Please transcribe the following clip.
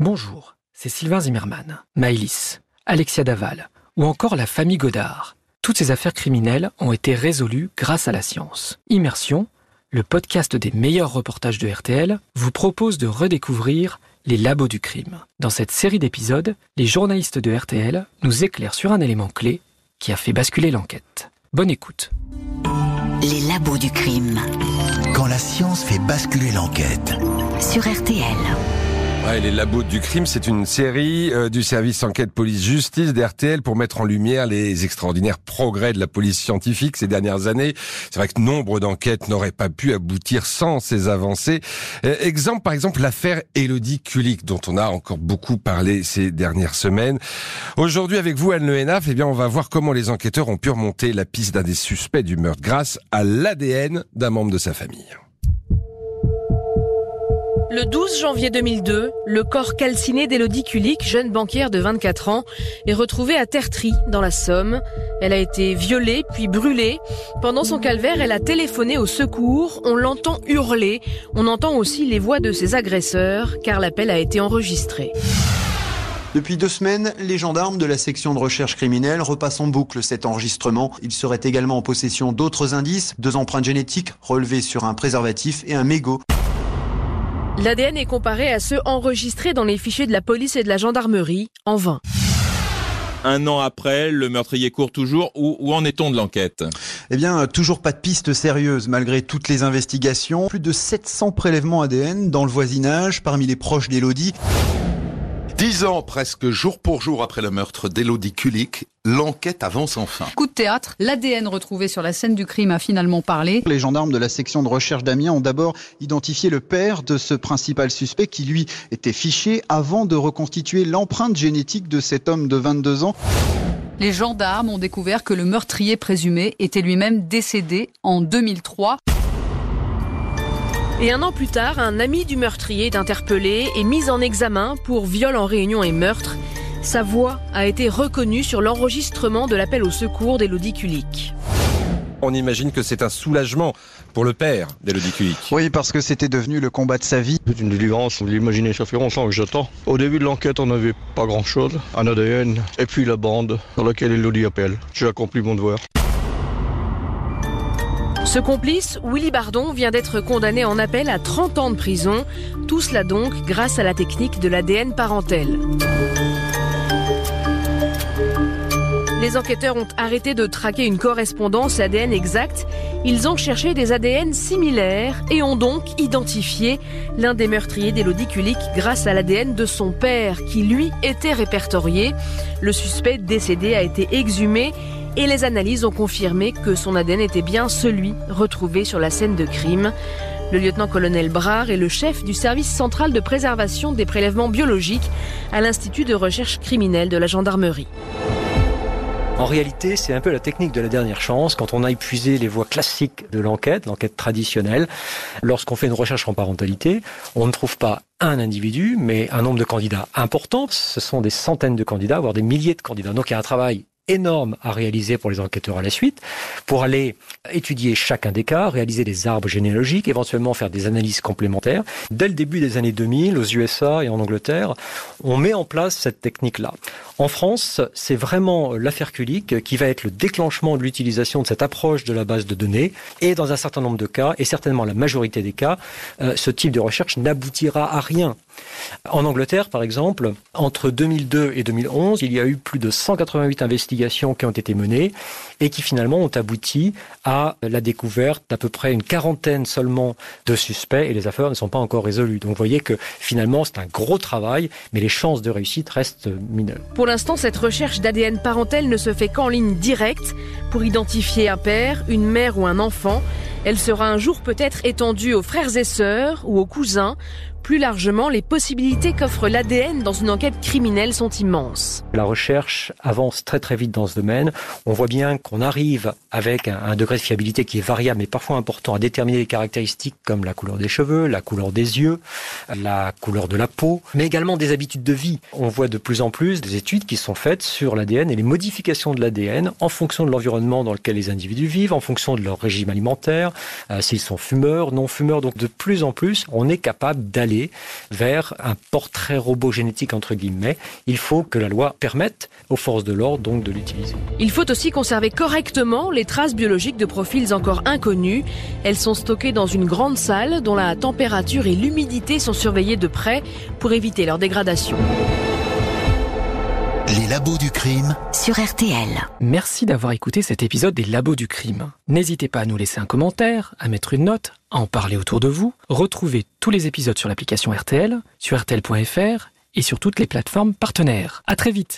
Bonjour, c'est Sylvain Zimmermann, Maëlys, Alexia Daval ou encore la famille Godard. Toutes ces affaires criminelles ont été résolues grâce à la science. Immersion, le podcast des meilleurs reportages de RTL, vous propose de redécouvrir les labos du crime. Dans cette série d'épisodes, les journalistes de RTL nous éclairent sur un élément clé qui a fait basculer l'enquête. Bonne écoute. Les labos du crime. Quand la science fait basculer l'enquête. Sur RTL. Ouais, les labos du crime, c'est une série euh, du service enquête police justice d'RTL pour mettre en lumière les extraordinaires progrès de la police scientifique ces dernières années. C'est vrai que nombre d'enquêtes n'auraient pas pu aboutir sans ces avancées. Euh, exemple, par exemple, l'affaire Elodie Kulik, dont on a encore beaucoup parlé ces dernières semaines. Aujourd'hui, avec vous, Anne Le Hénaf, eh bien, on va voir comment les enquêteurs ont pu remonter la piste d'un des suspects du meurtre grâce à l'ADN d'un membre de sa famille. Le 12 janvier 2002, le corps calciné d'Élodie Kulik, jeune banquière de 24 ans, est retrouvé à Tertry, dans la Somme. Elle a été violée puis brûlée. Pendant son calvaire, elle a téléphoné au secours. On l'entend hurler. On entend aussi les voix de ses agresseurs, car l'appel a été enregistré. Depuis deux semaines, les gendarmes de la section de recherche criminelle repassent en boucle cet enregistrement. Ils seraient également en possession d'autres indices, deux empreintes génétiques relevées sur un préservatif et un mégot. L'ADN est comparé à ceux enregistrés dans les fichiers de la police et de la gendarmerie, en vain. Un an après, le meurtrier court toujours. Où, où en est-on de l'enquête? Eh bien, toujours pas de piste sérieuse malgré toutes les investigations. Plus de 700 prélèvements ADN dans le voisinage parmi les proches d'Elodie. Dix ans presque jour pour jour après le meurtre d'Elodie Kulik, l'enquête avance enfin. Coup de théâtre, l'ADN retrouvé sur la scène du crime a finalement parlé. Les gendarmes de la section de recherche d'Amiens ont d'abord identifié le père de ce principal suspect qui lui était fiché avant de reconstituer l'empreinte génétique de cet homme de 22 ans. Les gendarmes ont découvert que le meurtrier présumé était lui-même décédé en 2003. Et un an plus tard, un ami du meurtrier est interpellé et mis en examen pour viol en réunion et meurtre. Sa voix a été reconnue sur l'enregistrement de l'appel au secours d'Elodie Kulik. On imagine que c'est un soulagement pour le père d'Elodie Kulik. Oui, parce que c'était devenu le combat de sa vie. C'est une délivrance, vous l'imaginez, ça fait longtemps que j'attends. Au début de l'enquête, on n'avait pas grand-chose, un ADN, et puis la bande dans laquelle Elodie appelle. J'ai accompli mon devoir. Ce complice, Willy Bardon, vient d'être condamné en appel à 30 ans de prison. Tout cela donc grâce à la technique de l'ADN parentel. Les enquêteurs ont arrêté de traquer une correspondance ADN exacte. Ils ont cherché des ADN similaires et ont donc identifié l'un des meurtriers d'Élodie Kulik grâce à l'ADN de son père qui lui était répertorié. Le suspect décédé a été exhumé et les analyses ont confirmé que son ADN était bien celui retrouvé sur la scène de crime. Le lieutenant-colonel Brard est le chef du service central de préservation des prélèvements biologiques à l'Institut de recherche criminelle de la gendarmerie. En réalité, c'est un peu la technique de la dernière chance. Quand on a épuisé les voies classiques de l'enquête, l'enquête traditionnelle, lorsqu'on fait une recherche en parentalité, on ne trouve pas un individu, mais un nombre de candidats important. Ce sont des centaines de candidats, voire des milliers de candidats. Donc il y a un travail énorme à réaliser pour les enquêteurs à la suite, pour aller étudier chacun des cas, réaliser des arbres généalogiques, éventuellement faire des analyses complémentaires. Dès le début des années 2000, aux USA et en Angleterre, on met en place cette technique-là. En France, c'est vraiment l'affaire Kulik qui va être le déclenchement de l'utilisation de cette approche de la base de données. Et dans un certain nombre de cas, et certainement la majorité des cas, euh, ce type de recherche n'aboutira à rien. En Angleterre, par exemple, entre 2002 et 2011, il y a eu plus de 188 investigations qui ont été menées et qui finalement ont abouti à la découverte d'à peu près une quarantaine seulement de suspects et les affaires ne sont pas encore résolues. Donc vous voyez que finalement c'est un gros travail, mais les chances de réussite restent mineures. Pour l'instant, cette recherche d'ADN parentel ne se fait qu'en ligne directe pour identifier un père, une mère ou un enfant. Elle sera un jour peut-être étendue aux frères et sœurs ou aux cousins. Plus largement, les possibilités qu'offre l'ADN dans une enquête criminelle sont immenses. La recherche avance très très vite dans ce domaine. On voit bien qu'on arrive avec un, degré de fiabilité qui est variable mais parfois important à déterminer des caractéristiques comme la couleur des cheveux, la couleur des yeux, la couleur de la peau, mais également des habitudes de vie. On voit de plus en plus des études qui sont faites sur l'ADN et les modifications de l'ADN en fonction de l'environnement dans lequel les individus vivent, en fonction de leur régime alimentaire, euh, s'ils sont fumeurs, non fumeurs. Donc de plus en plus, on est capable d'aller aller vers un portrait robot génétique entre guillemets. Il faut que la loi permette aux forces de l'ordre donc de l'utiliser. Il faut aussi conserver correctement les traces biologiques de profils encore inconnus. Elles sont stockées dans une grande salle dont la température et l'humidité sont surveillées de près pour éviter leur dégradation. Les labos du crime sur RTL. Merci d'avoir écouté cet épisode des labos du crime. N'hésitez pas à nous laisser un commentaire, à mettre une note, en parler autour de vous. Retrouvez tous les épisodes sur l'application RTL, sur RTL.fr et sur toutes les plateformes partenaires. À très vite.